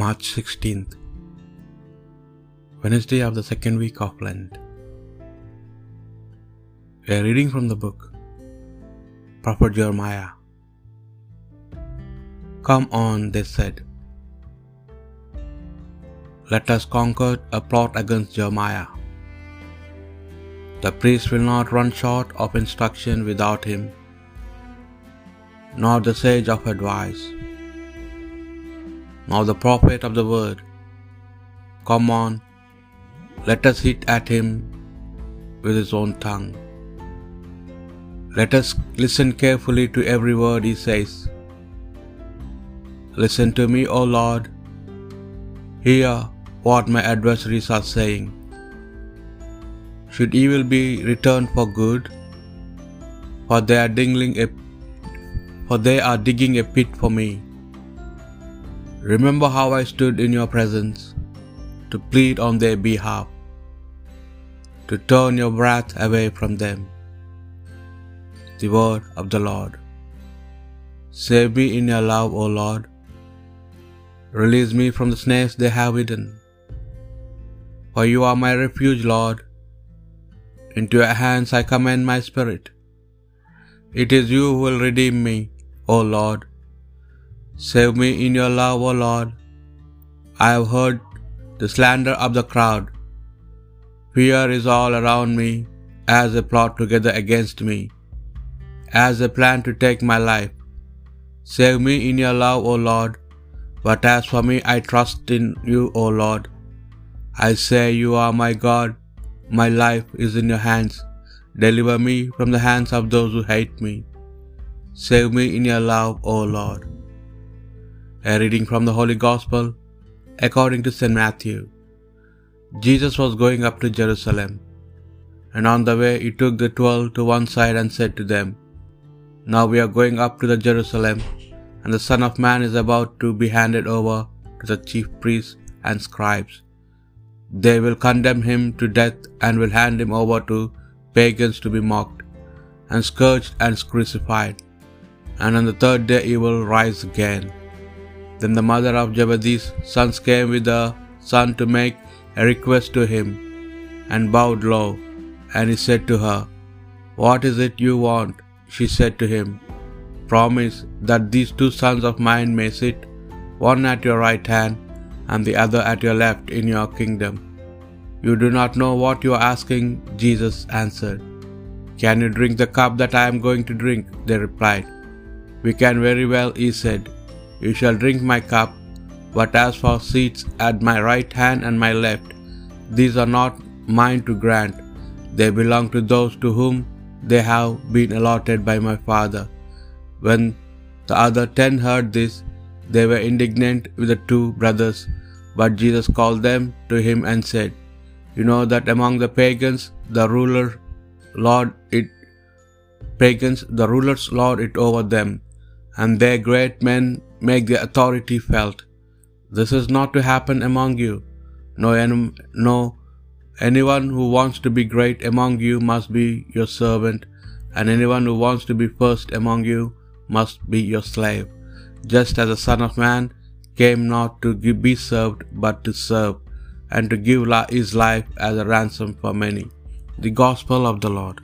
March 16th, Wednesday of the second week of Lent. We are reading from the book Prophet Jeremiah. Come on, they said. Let us conquer a plot against Jeremiah. The priest will not run short of instruction without him, nor the sage of advice now the prophet of the word. Come on, let us hit at him with his own tongue. Let us listen carefully to every word he says. Listen to me, O Lord. Hear what my adversaries are saying. Should evil be returned for good? For they are digging a for they are digging a pit for me. Remember how I stood in your presence to plead on their behalf, to turn your wrath away from them. The word of the Lord. Save me in your love, O Lord. Release me from the snares they have hidden. For you are my refuge, Lord. Into your hands I commend my spirit. It is you who will redeem me, O Lord. Save me in your love, O Lord. I have heard the slander of the crowd. Fear is all around me as they plot together against me, as they plan to take my life. Save me in your love, O Lord. But as for me, I trust in you, O Lord. I say, You are my God. My life is in your hands. Deliver me from the hands of those who hate me. Save me in your love, O Lord. A reading from the Holy Gospel according to St. Matthew. Jesus was going up to Jerusalem, and on the way he took the twelve to one side and said to them, Now we are going up to the Jerusalem, and the Son of Man is about to be handed over to the chief priests and scribes. They will condemn him to death and will hand him over to pagans to be mocked, and scourged and crucified, and on the third day he will rise again. Then the mother of Zebedee's sons came with the son to make a request to him, and bowed low. And he said to her, What is it you want? She said to him, Promise that these two sons of mine may sit, one at your right hand and the other at your left in your kingdom. You do not know what you are asking, Jesus answered. Can you drink the cup that I am going to drink? They replied. We can very well, he said. You shall drink my cup, but as for seats at my right hand and my left, these are not mine to grant. They belong to those to whom they have been allotted by my Father. When the other ten heard this, they were indignant with the two brothers. But Jesus called them to him and said, You know that among the pagans the ruler lord it pagans the rulers lord it over them, and their great men make their authority felt. This is not to happen among you. No, no, anyone who wants to be great among you must be your servant, and anyone who wants to be first among you must be your slave. Just as the Son of Man came not to be served, but to serve, and to give his life as a ransom for many. The Gospel of the Lord.